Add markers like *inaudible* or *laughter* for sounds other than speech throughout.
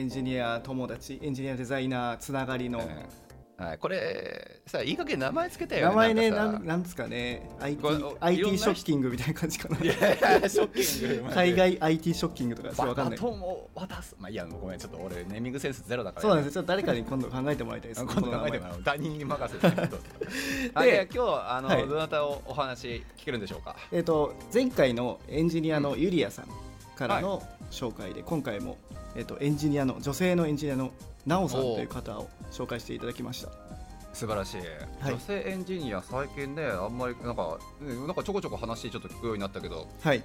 エンジニア友達エンジニアデザイナーつながりの、はい、これさいい加減名前つけたよね名前ねななんなんですかね IT, IT ショッキングみたいな感じかな。さいやいやショッキング。海外 IT ショッキングとかそうわかんない。バトンを渡す。まあいいやごめんちょっと俺ネーミングセンスゼロだからそうなんです。よちょっと誰かに今度考えてもらいたいです。今度考えてもこらう。他人に任せて。どうぞあいや今日あの、はい。どなたをお話聞けるんでしょうか？のえっ、と前回のエンジニアのユリアさんからの紹介で、今回も、えっとエンジニアの女性のエンジニアのナオさんという方を紹介していただきました。素晴らしい、はい。女性エンジニア最近ねあんまりなんかねなんかちょこちょこ話ちょっと聞くようになったけどはい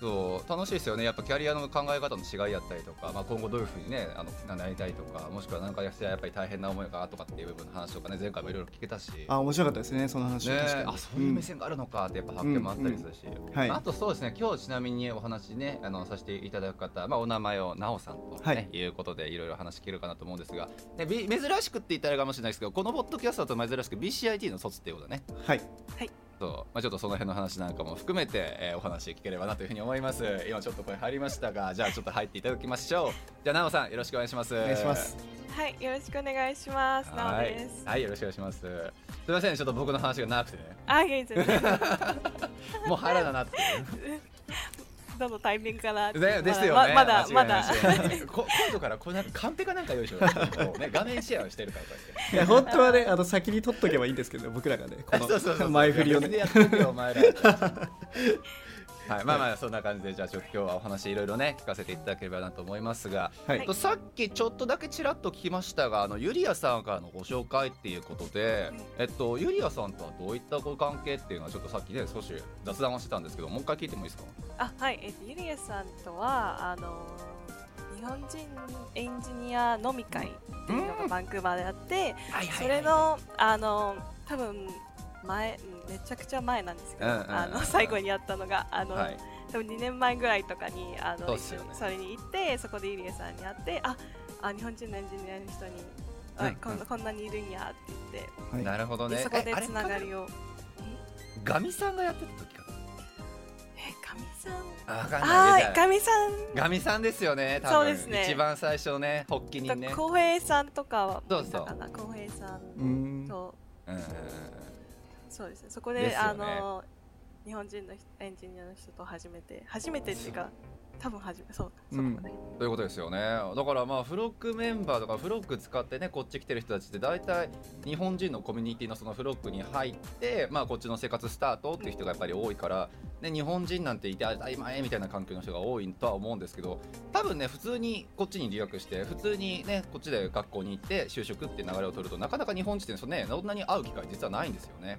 そう楽しいですよね。やっぱキャリアの考え方の違いやったりとか、まあ、今後どういうふうにねあのなりたいとかもしくは何かややっぱり大変な思いがとかっていう部分の話とかね前回もいろいろ聞けたし。あ面白かったですね。その話ねあそういう目線があるのかってやっぱ発見もあったりするし、はい。あとそうですね。今日ちなみにお話ねあのさせていただく方、まあ、お名前をなおさんと、ねはい。い、うことでいろいろ話聞けるかなと思うんですが、ね、び珍しくって言ったらかもしれないですけどこのポッドキャストだと珍しく BCIT の卒っていうことだねはいそうまあ、ちょっとその辺の話なんかも含めて、えーお話聞ければなというふうに思います。今ちょっと声入りましたがじゃあちょっと入っていただきましょう。じゃあなおさんよろしくお願いします。お願いします。はい、よろしくお願いします。なおはいです。はいよろしくお願いします。すみませんちょっと僕の話が長くてね。あ、いえいえ、全 *laughs* 然もう腹だなってどのタイミングかな。ね、ですよね。ままだ、まだ。*laughs* こ今度からこうなんかカンペかなんか用意しようよこうね画面シェアをしてるからこうやって。*laughs* いや本当はねあの先に取っとけばいいんですけど僕らがねこ *laughs* そうそうそうの前振りをねやってお前ら。はい、まあまあそんな感じでじゃあちょっと今日はお話いろいろね聞かせていただければなと思いますが、はい。とさっきちょっとだけちらっと聞きましたがあのユリアさんからのご紹介っていうことで、えっとユリアさんとはどういったご関係っていうのはちょっとさっきね少し雑談をしてたんですけどもう一回聞いてもいいですか？あ、はい、えっと、ゆりやさんとは、あの。日本人エンジニア飲み会っていうのがバンクーバーであって、それの、あの、多分。前、めちゃくちゃ前なんですけど、うんうんうんあの、最後にやったのが、あの。はい。多分2年前ぐらいとかにあのそね。れに行ってそこでゆりえさんに会ってああ日本人のエンジニアの人に、あうん。こんこんなにいるんやって言って、はい。なるほどね。でそこでつながりを。ガミさんがやってた時かえかみさんあ。わかみさん。ガミさんですよね多分。そうですね。一番最初ね発起人ね。浩平さんとかはそうそう。いたかな？浩平さうん。んとうんそうです。ねそこでね。あの日本人の人エンジニアの人と初めて初めてっていうか多分初めそうそううんということですよね。だからまあフロックメンバーとかフロック使ってねこっち来てる人たちって大体日本人のコミュニティのそのフロックに入ってまあこっちの生活スタートっていう人がやっぱり多いから、ね、日本人なんていて当たり前みたいな環境の人が多いとは思うんですけど多分ね普通にこっちに留学して普通にねこっちで学校に行って就職って流れを取るとなかなか日本人ってそのねそんなに会う機会実はないんですよね。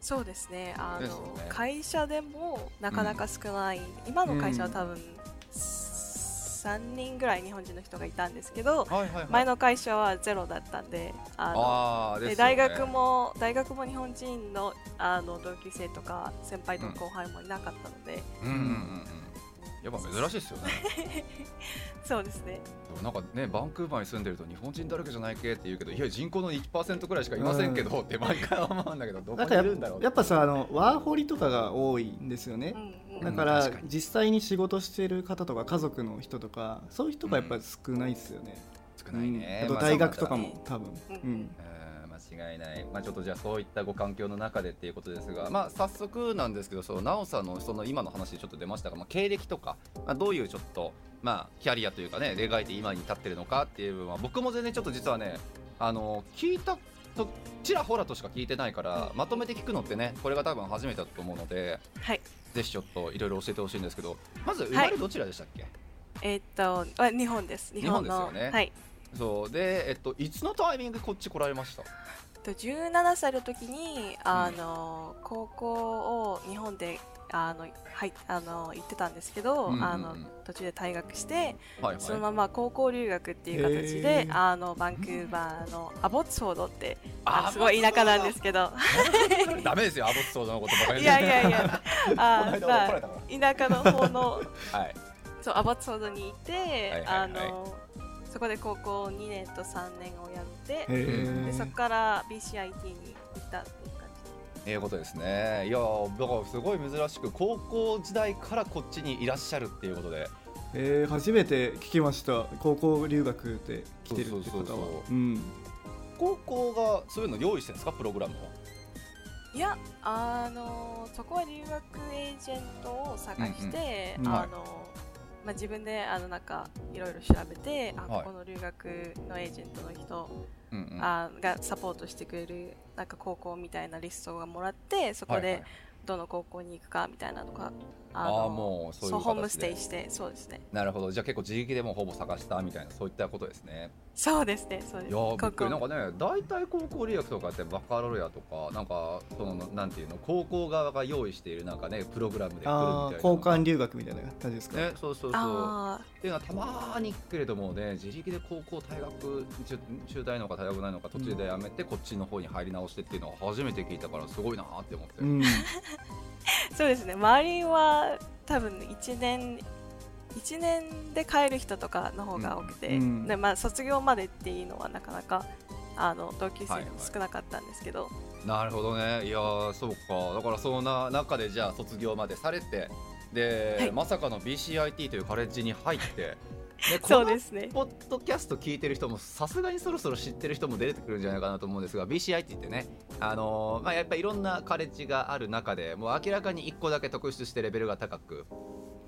そうですね。あのね。会社でもなかなか少ない、今の会社は多分、3人ぐらい日本人の人がいたんですけどはいはいはい。前の会社はゼロだったんであのねで大学も大学も日本人のあの同級生とか先輩と後輩もいなかったので、うんうんうんうん。やっぱ珍しいですよね。*laughs* そうですね。なんかねバンクーバーに住んでると日本人だらけじゃないけって言うけどいや人口の1%くらいしかいませんけど、って毎回思うんだけどどこにいるんだろうやっぱさあのワーホリとかが多いんですよね。うんうんだから実際に仕事してる方とか家族の人とかそういう人がやっぱり少ないですよね、少ないね、うん。あとまあ大学とかも多分、うん。間違いない、まあ、ちょっとじゃあそういったご環境の中でっていうことですが、まあ、早速なんですけどその奈緒さんのその今の話でちょっと出ましたが、まあ、経歴とか、まあ、どういうちょっと、まあ、キャリアというかね描いて今に至ってるのかっていう部分は僕も全然ちょっと実はねあの聞いたとちらほらとしか聞いてないからまとめて聞くのってねこれが多分初めてだと思うのではいぜひちょっといろいろ教えてほしいんですけどまず生まれどちらでしたっけ、えーっとあ日本です。日本ですよね。はい。そう。でえっといつのタイミングこっち来られました？と17歳の時にあの、高校を日本であのはいあの行ってたんですけど、うんうんうん。あの途中で退学して、はいはい。そのまま高校留学っていう形へでー。あのバンクーバーのアボッツフォードってああすごい田舎なんですけど。*laughs* ダメですよアボットソードのことばかり。いやいやいや。*laughs* あまあ田舎の方の *laughs* はい。そうアボッツフォードにいて、いはいはい。あのそこで高校2年と3年をやって、でそこから BCIT に行ったっていう感じ。ええことですね。いやだからすごい珍しく高校時代からこっちにいらっしゃるっていうことで。えー初めて聞きました。高校留学で来てるって方は。高校がそういうの用意してるんですか？プログラムを。いやあのそこは留学エージェントを探して、うんうんあのまあ、自分であのなんかいろいろ調べてあ、はい。ここの留学のエージェントの人、うんうん。あがサポートしてくれるなんか高校みたいなリストがもらってそこはいはい。でどの高校に行くかみたいなのがあのーもうそういう形で。ホームステイしてそうですね。なるほど。じゃあ結構自力でもうほぼ探したみたいなそういったことですねそうですねそうです。いやーびっくり。なんかね大体高校留学とかってバカロレアとかなんかそのなんていうの高校側が用意しているなんかねプログラムで来るみたいあな。あ交換留学みたいな感じですか、ねそうそうそう。あっていうのはたまにけれどもね自力で高校退学中中大のか大学ないのか途中でやめてこっちの方に入り直してっていうのは初めて聞いたからすごいなーって思って、うん。ー *laughs* そうですね。周りは多分1年1年で帰る人とかの方が多くて、うんでまあ、卒業までっていうのはなかなかあの同級生少なかったんですけど、なるほどね。いやーそうか。だからそんな中でじゃあ卒業までされてで、はい。まさかの BCIT というカレッジに入ってで *laughs* そうですね。このポッドキャスト聞いてる人もさすがにそろそろ知ってる人も出てくるんじゃないかなと思うんですが BCIT ってねあのーまあ、やっぱりいろんなカレッジがある中でもう明らかに1個だけ特殊してレベルが高く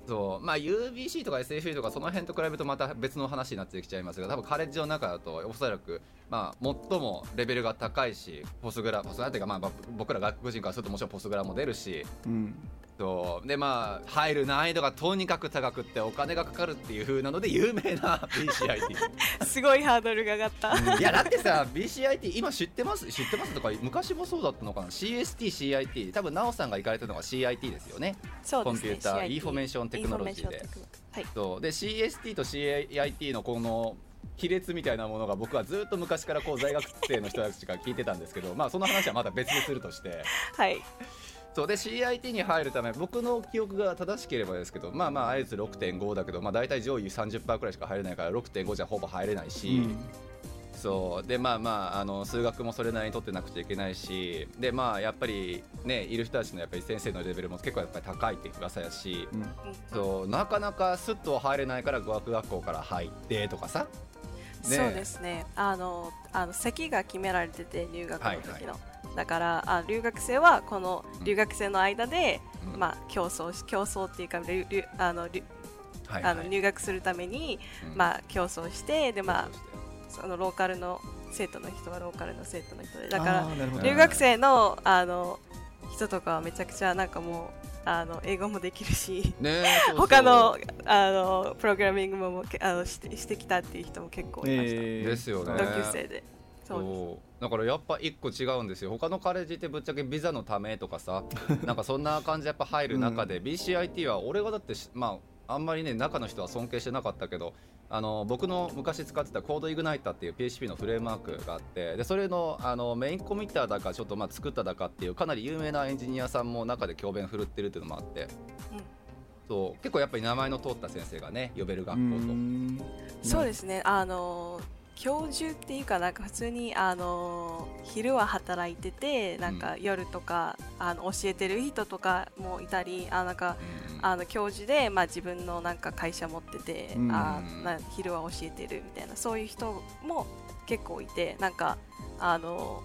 そうまあ UBC とか SFU とかその辺と比べるとまた別の話になってきちゃいますが多分カレッジの中だとおそらくまあ最もレベルが高いしポスグラポスグラっていうかまあ僕ら外国人からするともちろんポスグラも出るしうんそうでまあ入る難易度がとにかく高くってお金がかかるっていう風なので有名な *laughs* BCIT すごいハードルが上がった、いや *laughs* だってさ BCIT 今知ってます？知ってますとか昔もそうだったのかな？CSTCIT 多分奈緒さんが行かれてるのが CIT ですよね。すね Computer Information Technology で。はい。そう。で CST と CIT のこの亀裂みたいなものが僕はずっと昔からこう在学生の人たちから聞いてたんですけどまあその話はまた別でするとして。*laughs* はいそうで CIT に入るため僕の記憶が正しければですけどまあまあとりあえず6.5だけど、まあ、大体上位30%くらいしか入れないから6.5じゃほぼ入れないし、そうでまあまああの数学もそれなりに取ってなくちゃいけないしでまあやっぱりねいる人たちのやっぱり先生のレベルも結構やっぱり高いって噂やし、うんうんそうなかなかスッとは入れないから語学学校から入ってとかさ、ねそうですねあのあの席が決められてて留学の時の、はいはだからあ留学生はこの留学生の間で、うん。まあ競争し競争っていうかあの留はいあの入学するために、うん。まあ競争してでまあそのローカルの生徒の人はローカルの生徒の人でだから留学生のあの人とかはめちゃくちゃなんかもうあの英語もできるしねえ *laughs* そうそう。他のあのプログラミングもあのしてしてきたっていう人も結構いました、えーですよね。同級生で。そうです。そうだからやっぱ一個違うんですよ。他のカレッジってぶっちゃけビザのためとかさ *laughs* なんかそんな感じでやっぱ入る中で、BCIT は俺がだってしまああんまりね中の人は尊敬してなかったけどあの僕の昔使ってたコードイグナイターっていう PHP のフレームワークがあってでそれのあのメインコミッターだかちょっとまあ作っただかっていうかなり有名なエンジニアさんも中で教鞭振るってるっていうのもあって、うん。そう。結構やっぱり名前の通った先生がね呼べる学う校と。ん。そうですね、あの教授っていうかなんか普通にあの昼は働いててなんか夜とか、あの教えてる人とかもいたりあなんかうんあの教授で、まあ、自分のなんか会社持ってて、うんあな昼は教えてるみたいなそういう人も結構いてなんかあの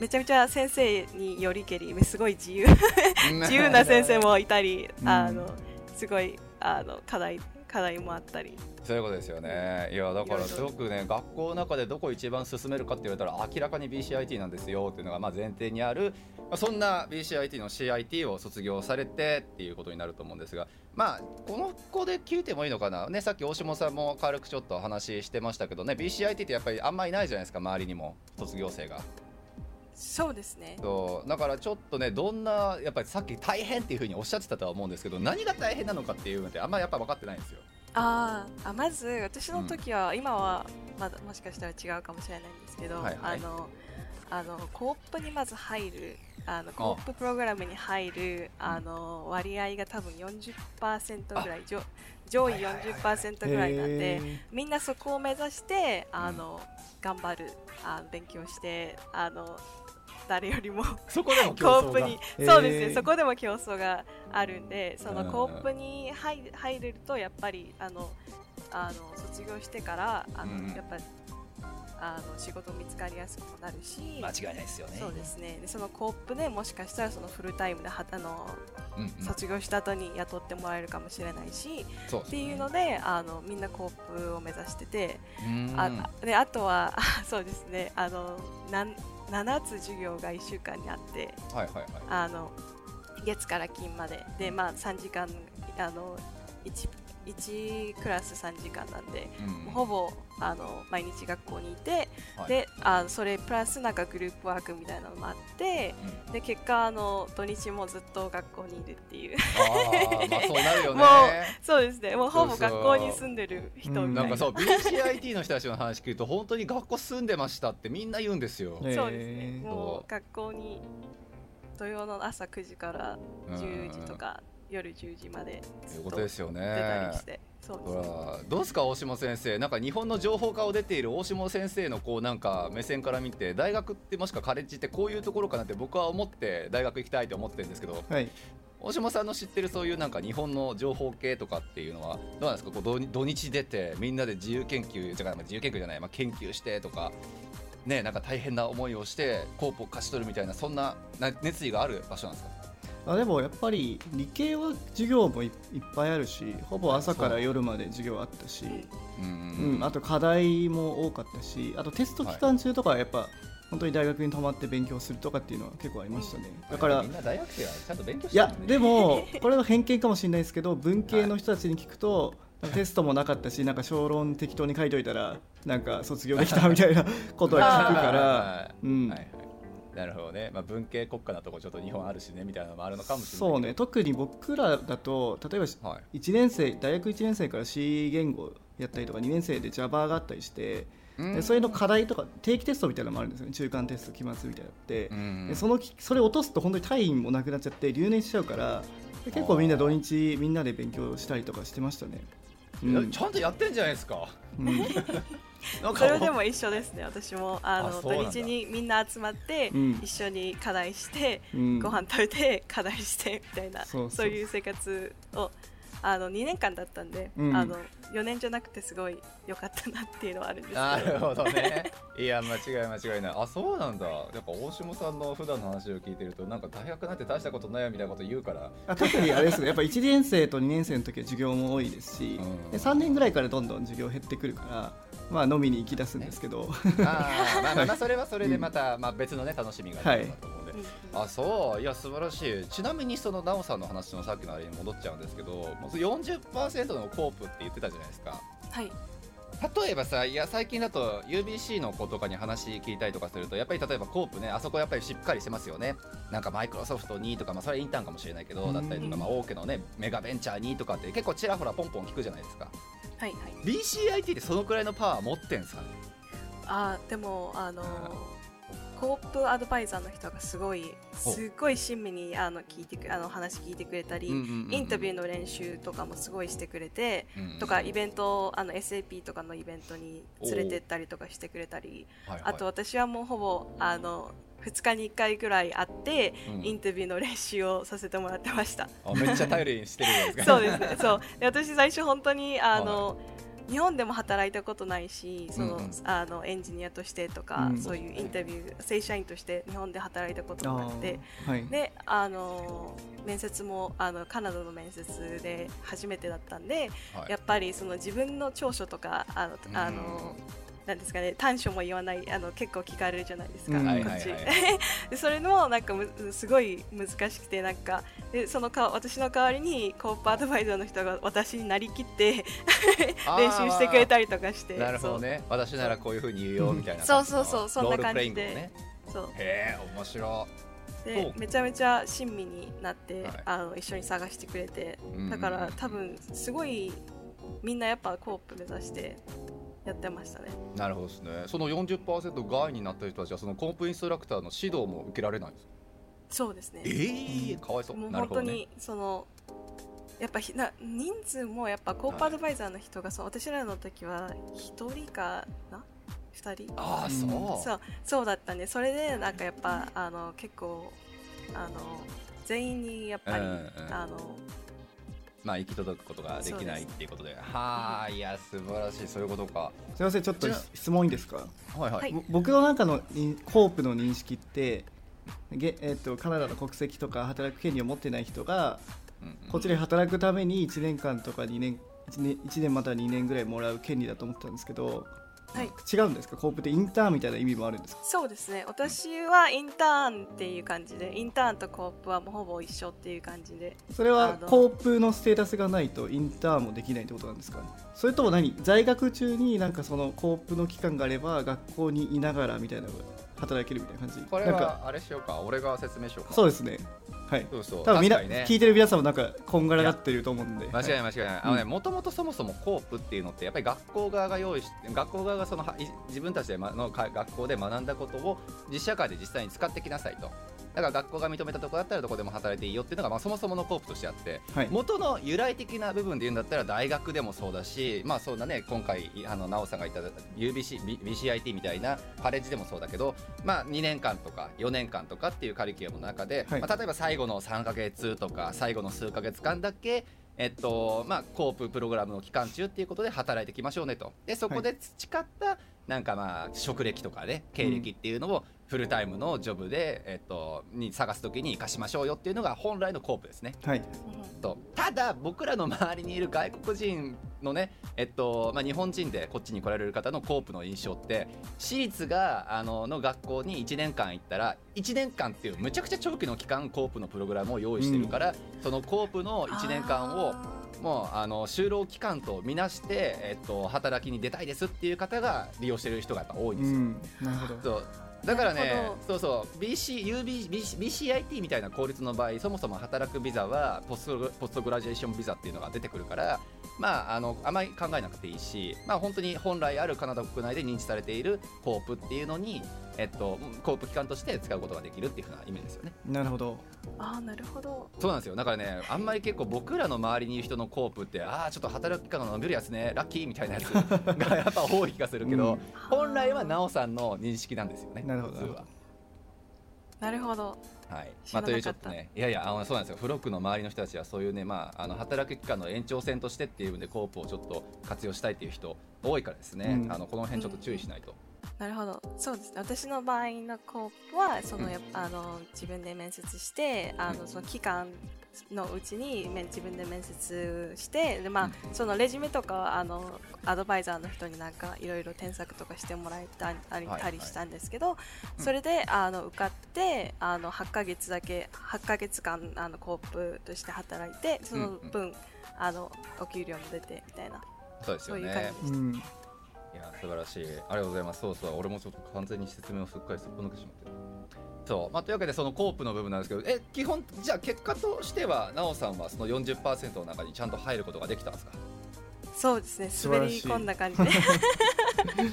めちゃめちゃ先生によりけりすごい自由。*laughs* 自由な先生もいたり、うんあのすごいあの課題課題もあったり。そういうことですよね。いやだからすごくね学校の中でどこ一番進めるかって言われたら明らかに BCIT なんですよっていうのがまあ前提にある、まあ、そんな BCIT の CIT を卒業されてっていうことになると思うんですがまあこの子で聞いてもいいのかな？ねさっき大下さんも軽くちょっと話してましたけどね BCIT ってやっぱりあんまりいないじゃないですか周りにも卒業生が。そうですね。そうだからちょっとねどんなやっぱりさっき大変っていうふうにおっしゃってたとは思うんですけど何が大変なのかっていうのってあんまりやっぱ分かってないんですよ。ああまず私の時は、うん、今はまだもしかしたら違うかもしれないんですけど、はいはい、あのあのコープにまず入るあのコーププログラムに入るあの割合が多分40%ぐらい上上位40%ぐらいなんでみんなそこを目指してあの、頑張るあ勉強してあの誰よりもそこでもコープに。そうですね。そこでも競争があるんでそのコープに入入れるとやっぱりあのあの卒業してからあの、うん、やっぱあの仕事見つかりやすくなるし間違いないですよね。そうですね。でそのコープでもしかしたらそのフルタイムではあの、うんうん、卒業した後に雇ってもらえるかもしれないし、ね、っていうのであのみんなコープを目指しててあであとはそうですね。あのなん7つ授業が1週間にあって、はいはいはい、あの月から金まで。で、まあ、3時間あの 1, 1クラス3時間なんで、うん、ほぼあの毎日学校にいて、はい、であそれプラスなんかグループワークみたいなのもあって、うん、で結果あの土日もずっと学校にいるっていう。あまあそうなるよね。*laughs* そうですね。もうほぼ学校に住んでる人みたいな,、うん、なんかそう BCIT の人たちの話聞くと本当に学校住んでましたってみんな言うんですよ。そうですね。もう学校に土曜の朝9時から10時とか夜10時までということですよね。出たりして。そうですね。どうですか大下先生。なんか日本の情報科を出ている大下先生のこうなんか目線から見て大学ってもしくはカレッジってこういうところかなって僕は思って大学行きたいと思ってるんですけど、はい、大島さんの知ってるそういうなんか日本の情報系とかっていうのはどうなんですか？こう土日出てみんなで自由研究じゃ自由研究じゃない、まあ、研究してとかねなんか大変な思いをしてコープを勝ち取るみたいなそんな熱意がある場所なんですか？あでもやっぱり理系は授業もいっぱいあるしほぼ朝から夜まで授業あったし、うん、うん、あと課題も多かったしあとテスト期間中とかはやっぱ、はい、本当に大学に泊まって勉強するとかっていうのは結構ありましたね、だからみんな大学生はちゃんと勉強してる、ね、いやでもこれは偏見かもしれないですけど文系の人たちに聞くと、はい、テストもなかったしなんか小論適当に書いといたらなんか卒業できたみたいなことは聞くから、うん、はい。はいなるほどね、まあ、文系国家なとこちょっと日本あるしねみたいなのもあるのかもしれないそうね。特に僕らだと例えば1年生、はい、大学1年生から C 言語やったりとか2年生で Java があったりしてでそれの課題とか定期テストみたいなのもあるんですよね。中間テスト期末みたいなのってでそのそれ落とすと本当に単位もなくなっちゃって留年しちゃうから結構みんな土日みんなで勉強したりとかしてましたね、うん、ちゃんとやってんじゃないですか、うんそれでも一緒ですね私も。あの土日にみんな集まって、うん、一緒に課題して、うん、ご飯食べて課題してみたいなそういう生活をあの2年間だったんで、うん、あの4年じゃなくてすごい良かったなっていうのはあるんですけど。なるほどね。いや間違い間違いない。あそうなんだ。やっぱ大下さんの普段の話を聞いてるとなんか大学なんて大したことないよみたいなこと言うから。あ特にあれですね。やっぱ1年生と2年生の時は授業も多いですし、うん、で3年ぐらいからどんどん授業減ってくるからまあ飲みに行き出すんですけど、ね、あまあまあまあそれはそれでまた、まあ別のね楽しみがあると思うんあそう。いや素晴らしい。ちなみにその奈緒さんの話のさっきのあれに戻っちゃうんですけどもう40%のコープって言ってたじゃないですか。はい。例えばさいや最近だと UBC の子とかに話聞いたりとかするとやっぱり例えばコープねあそこやっぱりしっかりしてますよね。なんかマイクロソフトにとか、まあ、それはインターンかもしれないけどだったりとか、まあ、大手のねメガベンチャーにとかって結構ちらほらポンポン聞くじゃないですか。はいはい。BCIT ってそのくらいのパワー持ってんすかね？あでもあのコープアドバイザーの人がすごいすごい親身にあの聞いてあの話聞いてくれたり、インタビューの練習とかもすごいしてくれて、うんうん、とかイベントあの SAP とかのイベントに連れてったりとかしてくれたり、はいはい、あと私はもうほぼあの2日に1回ぐらい会って、うん、インタビューの練習をさせてもらってました。あめっちゃ頼りにしてるんですか。*laughs* そうですね。そう。で私最初本当にあの、はい日本でも働いたことないしその、うんうん、あのエンジニアとしてとか、うん、そういうインタビュー正社員として日本で働いたことがあって、はい、であの面接もあのカナダの面接で初めてだったんで、はい、やっぱりその自分の長所とかあの、あのなんですかね短所も言わないあの結構聞かれるじゃないですか、うん、こっち、*laughs* でそれもなんかすごい難しくてなんか。でそのか私の代わりにコープアドバイザーの人が私になりきって練習してくれたりとかしてなるほどね。私ならこういうふうに言うよみたいな。そう。そう。そう。そんな感じで、ね、そう。へえ面白でめちゃめちゃ親身になって、はい、あの一緒に探してくれて。だから多分すごいみんなやっぱコープ目指してやってましたね。なるほどですね。その40%外になった人たちはそのコンプインストラクターの指導も受けられないんですそうですね。ええー、かわいそう。もう本当に、ね、そのやっぱひな人数もやっぱコープアドバイザーの人が、はい、そう私らの時は1人かな？2人。ああそう。そうそうだったんでそれでなんかやっぱあの結構あの全員にやっぱり、うんうん、あのまあ、行き届くことができないっていうことで。はあいや素晴らしい。そういうことか。すみませんちょっと質問いいですか？はいはい。僕の中のコープの認識ってげ、えーと、カナダの国籍とか働く権利を持ってない人が、こっちで働くために1年間とか2年 1, 年1年または2年ぐらいもらう権利だと思ったんですけどはい、違うんですか？コープってインターンみたいな意味もあるんですか？そうですね。私はインターンっていう感じでインターンとコープはもうほぼ一緒っていう感じで。それはコープのステータスがないとインターンもできないってことなんですか？それとも何？在学中になんかそのコープの期間があれば学校にいながらみたいな働けるみたいな感じ。これはあれしようか。俺が説明しようか。そうですね。はい。そうそう。多分みな、ね、聞いてる皆さんもなんかこんがらがってると思うんで。間違いない間違いない、あのねもともとそもそもコープっていうのってやっぱり学校側が用意して学校側がその自分たちでの学校で学んだことを実社会で実際に使ってきなさいとだから学校が認めたところだったらどこでも働いていいよっていうのが、まあ、そもそものコープとしてあって、はい、元の由来的な部分で言うんだったら大学でもそうだし、まあそうだね、今回、あの奈緒さんが言った UBC、BCIT みたいなパレッジでもそうだけど、まあ、2年間とか4年間とかっていうカリキュラムの中で、はい、まあ、例えば最後の3か月とか最後の数か月間だけえっとまあ、コーププログラムの期間中っていうことで働いていきましょうねと。でそこで培った、なんかまあ職歴とかね経歴っていうのをフルタイムのジョブで、えっと、に探す時に生かしましょうよっていうのが本来のコープですね。はい、とただ僕らの周りにいる外国人のね、えっとまあ、日本人でこっちに来られる方のコープの印象って私立があのの学校に1年間行ったら1年間っていうむちゃくちゃ長期の期間コープのプログラムを用意してるから、うん、そのコープの1年間をもうあの就労期間とみなして、えっと、働きに出たいですっていう方が利用してる人がやっぱ多いんですよ。うん、なるほどだからね、そうそう、BC、UB、BCIT みたいな公立の場合、そもそも働くビザはポストポストグラジエーションビザっていうのが出てくるから、まあ、あのあまり考えなくていいし、まあ、本当に本来あるカナダ国内で認知されているコープっていうのに、えっと、コープ機関として使うことができるっていうふうなイメージですよね。なるほど。ああ、なるほど。そうなんですよ。だからね、あんまり結構僕らの周りにいる人のコープって、ああ、ちょっと働く期間が伸びるやつね、ラッキーみたいなやつが *laughs* やっぱ多い気がするけど、うん、本来は奈緒さんの認識なんですよね。なるほど。なるほど。はいまあ、というちょっとねいやいやあのそうなんですよフロックの周りの人たちはそういうね、まあ、あの働く期間の延長線としてっていうんでコープをちょっと活用したいっていう人多いからですね、うん、あのこの辺ちょっと注意しないと。なるほど。そうですね。私の場合のコープはその、やあの自分で面接してあのその期間のうちに自分で面接してで、まあ、そのレジュメとかあのアドバイザーの人になんかいろいろ添削とかしてもらえたり,、たりしたんですけど、はいはい、それであの受かってあの8ヶ月だけ8ヶ月間あのコープとして働いてその分、うんうん、あのお給料も出てみたいな。そうですよね。そういう感じでした。うんいや素晴らしい。ありがとうございます。そうそう。俺もちょっと完全に説明をすっかりすっぽ抜けてしまって。そう、まあ、というわけでそのコープの部分なんですけどえ基本じゃあ結果としては奈緒さんはその40%の中にちゃんと入ることができたんですか？そうですね。滑り込んだ感じで *laughs*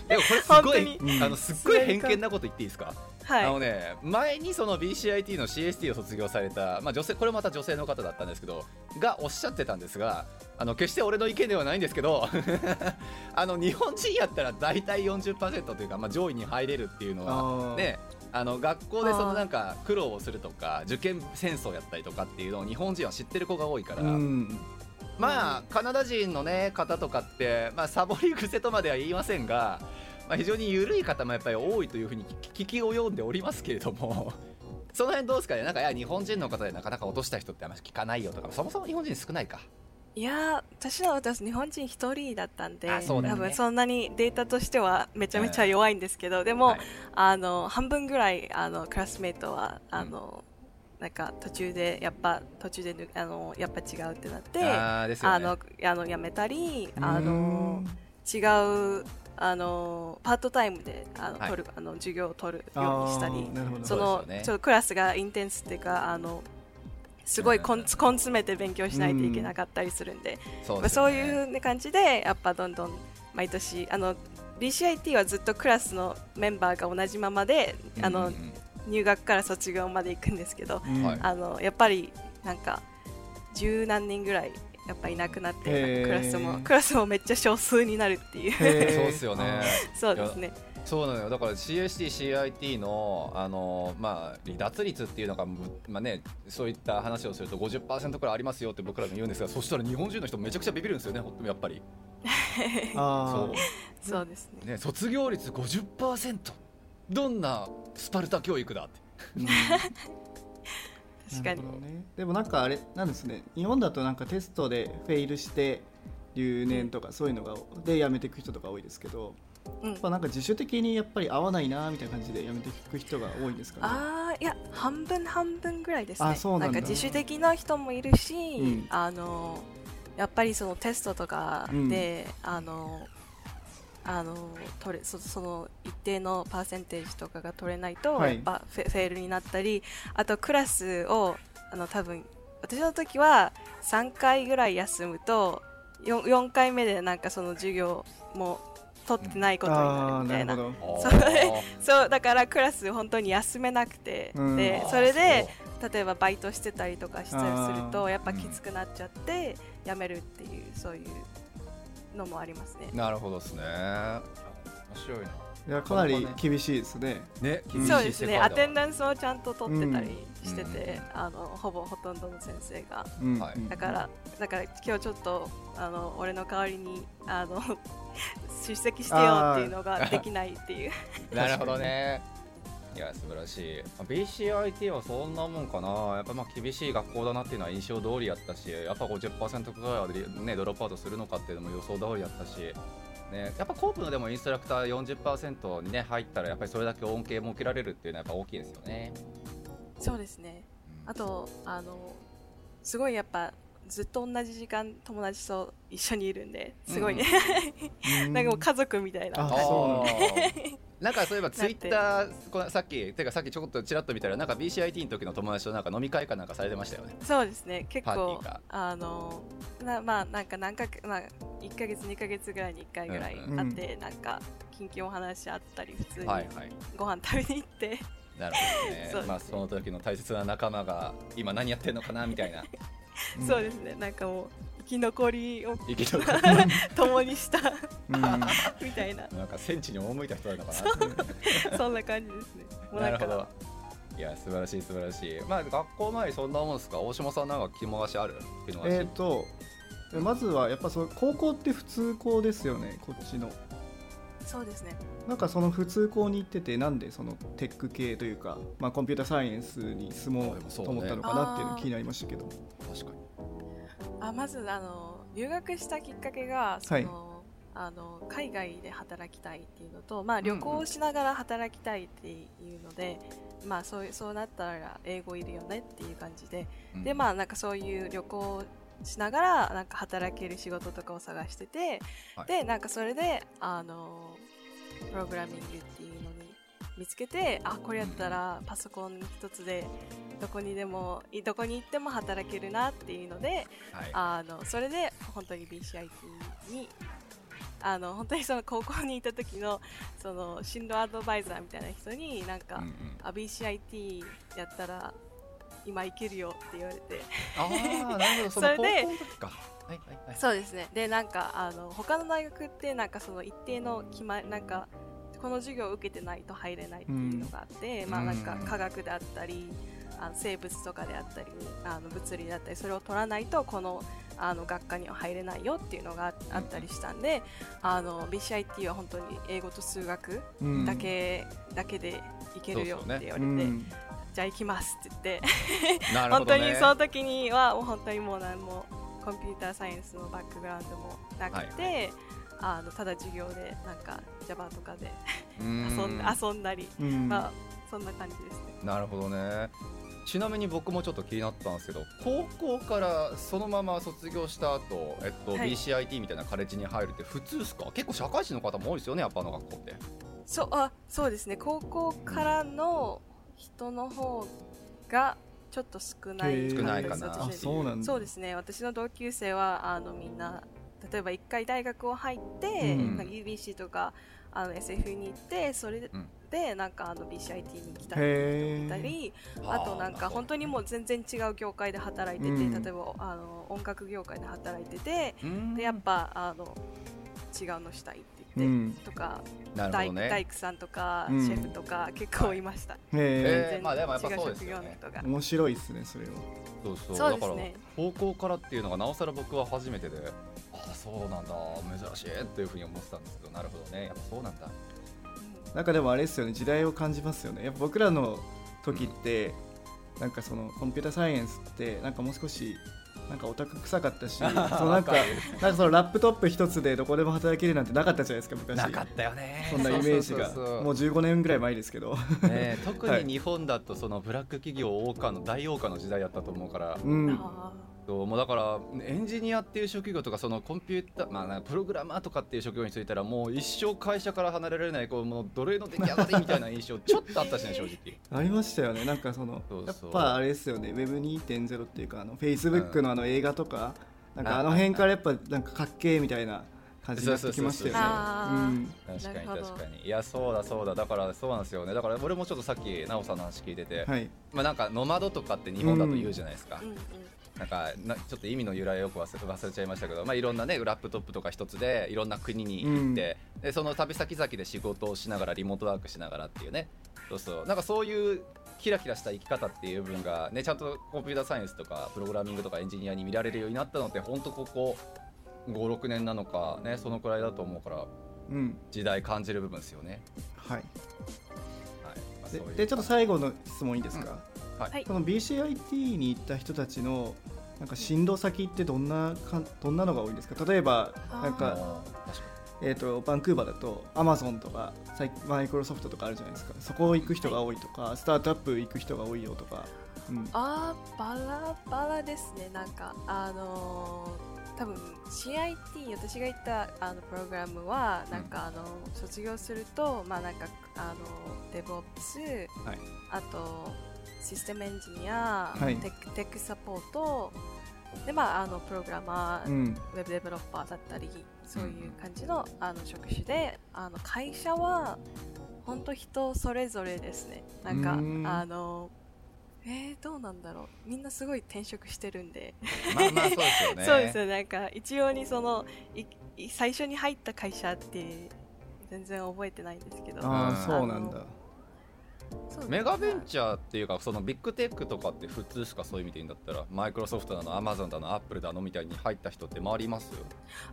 でもこれすごいあのすっごい偏見なこと言っていいですか？はい、あのね前にその BCIT の CST を卒業された、まあ、女性これまた女性の方だったんですけどがおっしゃってたんですがあの決して俺の意見ではないんですけど *laughs* あの日本人やったら大体40%というか、まあ、上位に入れるっていうのはねあの学校でそのなんか苦労をするとか受験戦争やったりとかっていうのを日本人は知ってる子が多いから。まあカナダ人の、ね、方とかって、まあ、サボり癖とまでは言いませんが、まあ、非常に緩い方もやっぱり多いというふうに聞き及んでおりますけれども *laughs* その辺どうですかね？なんかいや日本人の方でなかなか落とした人ってあんまり聞かないよとかそもそも日本人少ないか。いや私の私日本人一人だったんで、ね、多分そんなにデータとしてはめちゃめちゃ弱いんですけど、でも、はい、あの半分ぐらいあのクラスメートはあの、うん、なんか途中でやっぱ途中であのやっぱ違うってなってあ、ね、あのあのやめたりあの違うあのパートタイムであの、はい、取るあの授業を取るようにしたりその、ね、ちょっとクラスがインテンスっていうかあのすごい根詰めて勉強しないといけなかったりするんで、うん、そう、ね,、いう感じでやっぱどんどん毎年あの BCIT はずっとクラスのメンバーが同じままで、うん、あの入学から卒業まで行くんですけど、うん、あのやっぱりなんか十何人ぐらいやっぱいなくなってクラスもクラスもめっちゃ少数になるっていう。そうですよね。そうですね。そうなのよ。だから CST、CIT のあの、まあ、離脱率っていうのが、まあね、そういった話をすると50%くらいありますよって僕らも言うんですがそしたら日本人の人めちゃくちゃビビるんですよねやっぱり。*laughs* そう。そうですね。ね卒業率50%どんなスパルタ教育だって。確かに、ね、でもなんかあれなんですね。日本だとなんかテストでフェイルして留年とかそういうのがで辞めていく人とか多いですけどうん、なんか自主的にやっぱり合わないなみたいな感じでやめていく人が多いんですか？ねああいや半分半分ぐらいですね。そうなんか自主的な人もいるし、うん、あのやっぱりそのテストとかで、うん、あのあの取れそその一定のパーセンテージとかが取れないと、はい、やっぱフェフェールになったりあとクラスをあの多分私の時は3回ぐらい休むと 4, 4回目でなんかその授業も取ってないことになるみたいな、うん、そう *laughs* だからクラス本当に休めなくて、うん、でそれで例えばバイトしてたりとかしたりするとやっぱきつくなっちゃって辞めるっていうそういうのもありますね。なるほどですね。面白いな。いやかなり厳しいですね。ね、そうですね。アテンダンスをちゃんと取ってたりしてて、うん、あのほぼほとんどの先生が、うん、だからだから今日ちょっとあの俺の代わりにあの *laughs* 出席してよっていうのができないっていう。なるほどねいや素晴らしい BCIT はそんなもんかなやっぱまあ厳しい学校だなっていうのは印象通りやったしやっぱ50%くらいで、ね、ドロップアウトするのかっていうのも予想通りやったしね、やっぱコープのでもインストラクター40%にね入ったらやっぱりそれだけ恩恵も受けられるっていうのはやっぱ大きいですよね。そうですね。あとあのすごいやっぱずっと同じ時間友達と一緒にいるんですごいね、うん、なんかもう家族みたいな。感じ *laughs* なんかそういえばツイッターさっきてかさっきちょっとちらっと見たらなんか BCIT の時の友達となんか飲み会かなんかされてましたよね。そうですね。結構あのなまあなんか何か、まあ、1か月2か月ぐらいに1回ぐらい会って、うん、なんか近況お話し合ったり普通にご飯食べに行って、はいはいなるほどね。*laughs* ね。まあその時の大切な仲間が今何やってるのかなみたいなそうですね。なんかもう生き残りを生き残り。*laughs* 共にした *laughs* みたいな。なんか戦地に赴いた人なのかな。*laughs* そんな感じですね。なるほど。いや素晴らしい素晴らしい。まあ学校前そんなもんですか？大島さんなんか肝足ある？えっ、ー、とまずはやっぱそ高校って普通校ですよねこっちのそうですね。なんかその普通校に行っててなんでそのテック系というか、まあ、コンピューターサイエンスに進もうと思ったのかなっていうの気になりましたけど、確かに。あまずあの留学したきっかけがその、はい、あの海外で働きたいっていうのと、まあ、旅行しながら働きたいっていうので、うん、まあ、そうそうなったら英語いるよねっていう感じで、うん、でまあなんかそういう旅行しながらなんか働ける仕事とかを探してて、はい、でなんかそれであのプログラミングっていうのに見つけてあこれやったらパソコン一つでどこにでもどこに行っても働けるなっていうので、はい、あのそれで本当に BCIT にあの本当にその高校にいた時のその進路アドバイザーみたいな人になんか、うんうん、あ BCIT やったら今行けるよって言われて。*laughs* それで、はいはいはい、そうですね。でなんかあの他の大学ってなんかその一定の決まなんかこの授業を受けてないと入れないっていうのがあって、うん、まあなんか科学であったりあの生物とかであったりあの物理であったりそれを取らないとこのあの学科には入れないよっていうのがあったりしたんであの BCIT は本当に英語と数学だけ、うん、だけでいけるよって言われて、ねうん、じゃあ行きますって言って。ね、本当にその時にはもう本当にもう何もコンピューターサイエンスのバックグラウンドもなくて、はいあのただ授業でなんか Java とかで遊ん遊んだり、まあそんな感じですね。なるほどね。ちなみに僕もちょっと気になったんですけど高校からそのまま卒業した後、えっと、はい、BCIT みたいなカレッジに入るって普通ですか？結構社会人の方も多いですよねやっぱあの学校って。そうあそうですね。高校からの人の方がちょっと少ない少ないかな。そうなんそうですね。私の同級生はあのみんな例えば1回大学を入って、うん、UBC とかあの SF に行ってそれで、でなんかあの BCIT に来たりたりあ。となんか本当にもう全然違う業界で働いてて、うん、例えばあの音楽業界で働いてて、うん、でやっぱあの違うのしたいってとか、大ね、大工さんとか、シェフとか結構いました。へえ、まあでもやっぱそうですよね。面白いですねそれは。そうそうそう、ね、だから高校からっていうのがなおさら僕は初めてで、あそうなんだ珍しいっていうふうに思ってたんですけど、なるほどねやっぱそうなんだ。なんかでもあれですよね時代を感じますよねやっぱ僕らの時って、うん、なんかそのコンピューターサイエンスってなんかもう少しなんかオタク臭かったし *laughs* そのなんかなんかそのラップトップ一つでどこでも働けるなんてなかったじゃないですか昔。なかったよね。そんなイメージが。もう15年ぐらい前ですけど、ね、*laughs* 特に日本だとそのブラック企業大化の大王化の時代だったと思うから、うん、そうもうだからエンジニアっていう職業とかそのコンピューター、まあ、プログラマーとかっていう職業についたらもう一生会社から離れられないこうもう奴隷の出来上がりみたいな印象ちょっとあったしね正直。*laughs* ありましたよね。なんかそのやっぱあれですよね。Web2.0 っていうかあの Facebook のあの映画とか、うん、なんかあの辺からやっぱなんかかっけえみたいな感じになってきましたよね。確かに確かに。いやそうだそうだ。だからそうなんですよね。だから俺もちょっとさっき奈緒さんの話聞いてて、はい、まあなんかノマドとかって日本だと言うじゃないですか。うんうんなんかなちょっと意味の由来よく忘れちゃいましたけど、まあ、いろんなねラップトップとか一つでいろんな国に行って、うん、でその旅先々で仕事をしながらリモートワークしながらっていうね。そうそう。なんかそういうキラキラした生き方っていう部分がねちゃんとコンピューターサイエンスとかプログラミングとかエンジニアに見られるようになったのって本当ここ56年なのかねそのくらいだと思うから、うん、時代感じる部分ですよね。はい、はい。まあ、ででちょっと最後の質問いいですか、うんはい、この BCIT に行った人たちのなんか進路先ってどんなかどんなのが多いんですか？例えばなんかえーと、バンクーバーだとアマゾンとかマイクロソフトとかあるじゃないですか。そこ行く人が多いとか、はい、スタートアップ行く人が多いよとか、うん、あバラバラですねなんか。あのー、多分 CIT 私が行ったあのプログラムはなんか、あの卒業するとまあなんかあの DevOps、はい、あとシステムエンジニア、はい、 tech tech support でまああのプログラマー、うん、 web developer だったりそういう感じのあの職種であの会社は本当人それぞれですね。なんかあのえー、どうなんだろう。みんなすごい転職してるんで。まあまあそうですよね。*laughs* そうですよなんか一応にそのい最初に入った会社って全然覚えてないんですけど。ああそうなんだメガベンチャーっていうかそのビッグテックとかって普通しかそういう意味でいいんだったらマイクロソフトだのアマゾンだのアップルだのみたいに入った人って回ります？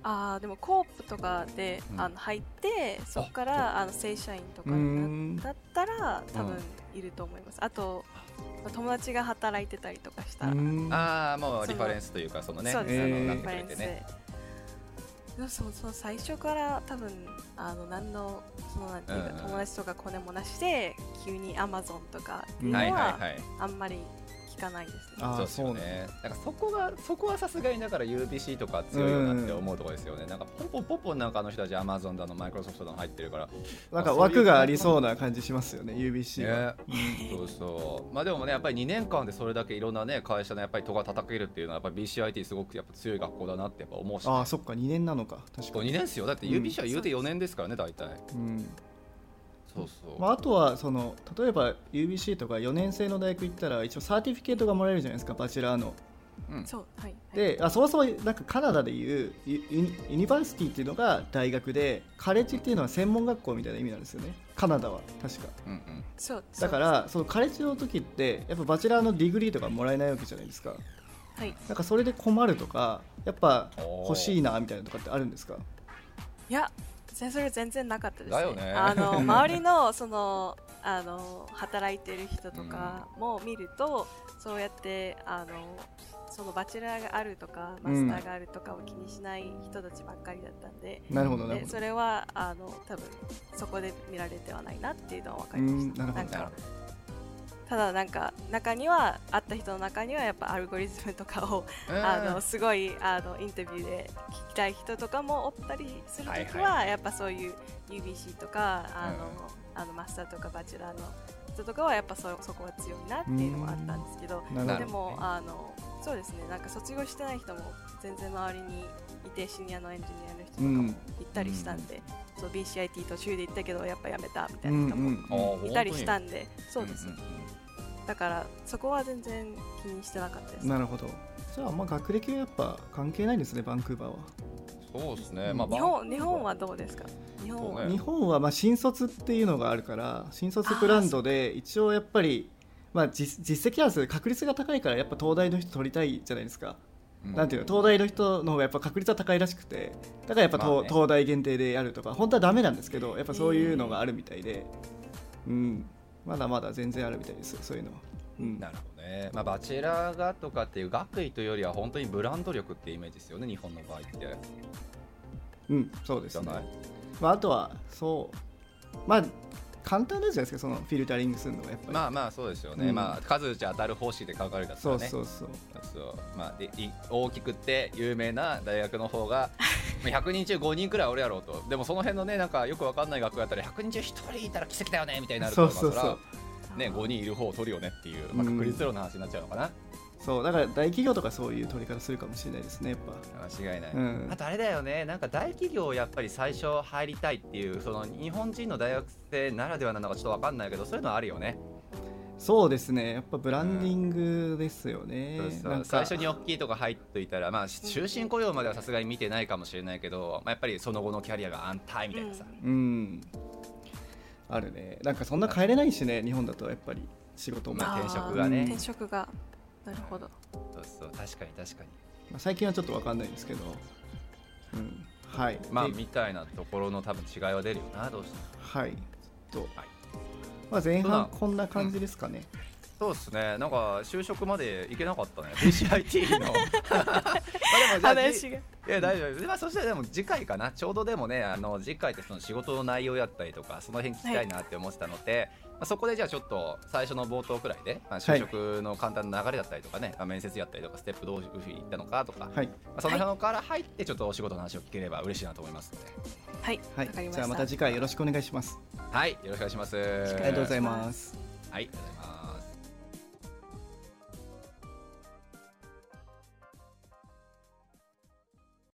ああでもコープとかで、うん、あの入ってそこからあの正社員とかになったら多分いると思います、あと友達が働いてたりとかしたら。ああもうリファレンスというかそのねそうです、えー、なってくれてねそうそう最初から多分あの何のそのなんていうか、友達とかコネもなしで急にアマゾンとかっていうのはあん。まり聞かないですね。そうね。なんかそこがそこはさすがにだから UBC とか強いよなって思うところですよね。なんかポンポンポンポンなんかあの人たちアマゾンだのマイクロソフトだの入ってるから、なんか枠がありそうな感じしますよね UBC は。ね、そうそう。まあでもねやっぱり2年間でそれだけいろんなね会社のやっぱり戸が叩けるっていうのはやっぱり BCIT すごくやっぱ強い学校だなってやっぱ思うし、ね、ああそっか2年なのか確かに。2年ですよ。だって UBC は言うて4年ですからね大体。うん。そうそう。まあ、あとはその例えば UBC とか4年制の大学行ったら一応 certificate がもらえるじゃないですか bachelor の。うん、そうはい、であそもそもなんかカナダでいうユ university っていうのが大学でカレッジっていうのは専門学校みたいな意味なんですよね。カナダは確か、うんうん、そう。だからそのカレッジの時ってやっぱ bachelor の degree とかもらえないわけじゃないですか。はい、なんかそれで困るとかやっぱ欲しいなみたいなとかってあるんですか？いやそれ全然なかったですね。ね。あの *laughs* 周りのそのあの働いてる人とかも見ると、うん、そうやってあのそのバチェラーがあるとかマスターがあるとかを気にしない人たちばっかりだったんで、なるほどそれはあの多分そこで見られてはないなっていうのは分かりました。なんかただなんか中には会った人の中にはやっぱアルゴリズムとかを、あのすごいあのインタビューで聞きたい人とかもおったりするときは、やっぱそういう UBC とかあの、あのマスターとかバチェラーの人とかはやっぱそそこは強いなっていうのもあったんですけどでもあのそうですねなんか卒業してない人も全然周りにいてシニアのエンジニアの人とかも行ったりしたんで、うん、そう BCIT 途中で行ったけどやっぱやめたみたいな人もいたりしたんで、そうです、ね、だからそこは全然気にしてなかったです。なるほど。じゃあまあ学歴はやっぱ関係ないですねバンクーバーは。そうですね、まあ、日本日本はどうですか？日本は,、日本はまあ新卒っていうのがあるから新卒ブランドで一応やっぱりまあ実実績ある確率が高いからやっぱ東大の人取りたいじゃないですか、うん、なんていうの？東大の人の方がやっぱ確率は高いらしくて。だからやっぱ東,、東大限定でやるとか本当はだめなんですけどやっぱそういうのがあるみたいで、うん、まだまだ全然あるみたいです。そういうのは。うん、なるほどね、まあ、バチェラーがとかっていう学位というよりは本当にブランド力っていうイメージですよね日本の場合って。うんそうですね。まあ、あとはそう。まあ簡単なんじゃないですかそのフィルタリングするのはやっぱり。まあまあそうですよね、うん、まあ数じゃ当たる方式で書かれたからね。そうそうそう。まあで大きくて有名な大学の方が *laughs* 100人中5人くらいおるやろうと。でもその辺のねなんかよくわかんない学校やったら100人中1人いたら奇跡だよねみたいになるとそうそうそう。ね、5人いる方を取るよねっていう、まあ、確率論の話になっちゃうのかな。そうだから大企業とかそういう取り方するかもしれないですねやっぱ。間違いない、うん、あとあれだよね。なんか大企業やっぱり最初入りたいっていうその日本人の大学生ならではなのかちょっと分かんないけどそういうのはあるよね。そうですねやっぱブランディングですよね、うん、最初に大きいとこ入っといたらまあ終身雇用まではさすがに見てないかもしれないけど、まあ、やっぱりその後のキャリアが安泰みたいなさ、うん、あるね。なんかそんな変えれないしね日本だとやっぱり。仕事も。転職がね。転職がなるほど。そうそう確かに確かに、まあ、最近はちょっと分かんないですけど。うんはい。まあみたいなところの多分違いは出るよなどうしても。はい。と、はい、まあ、前半こんな感じですかね、そうですね。なんか就職まで行けなかったね。PCIT の。*laughs* まあでも話が。いや大丈夫まあ、そしてでも次回かな。ちょうどでもねあの次回ってその仕事の内容やったりとかその辺聞きたいなって思ってたので、はい、まあ、そこでじゃあちょっと最初の冒頭くらいで、まあ、就職の簡単な流れだったりとかね、はい、面接やったりとかステップどういうふうにいったのかとか、はい、まあ、その辺から入ってちょっとお仕事の話を聞ければ嬉しいなと思いますので。はい、はい、じゃあまた次回よろしくお願いします。はいよろしくお願いします。ありがとうございます。はいありがとうございます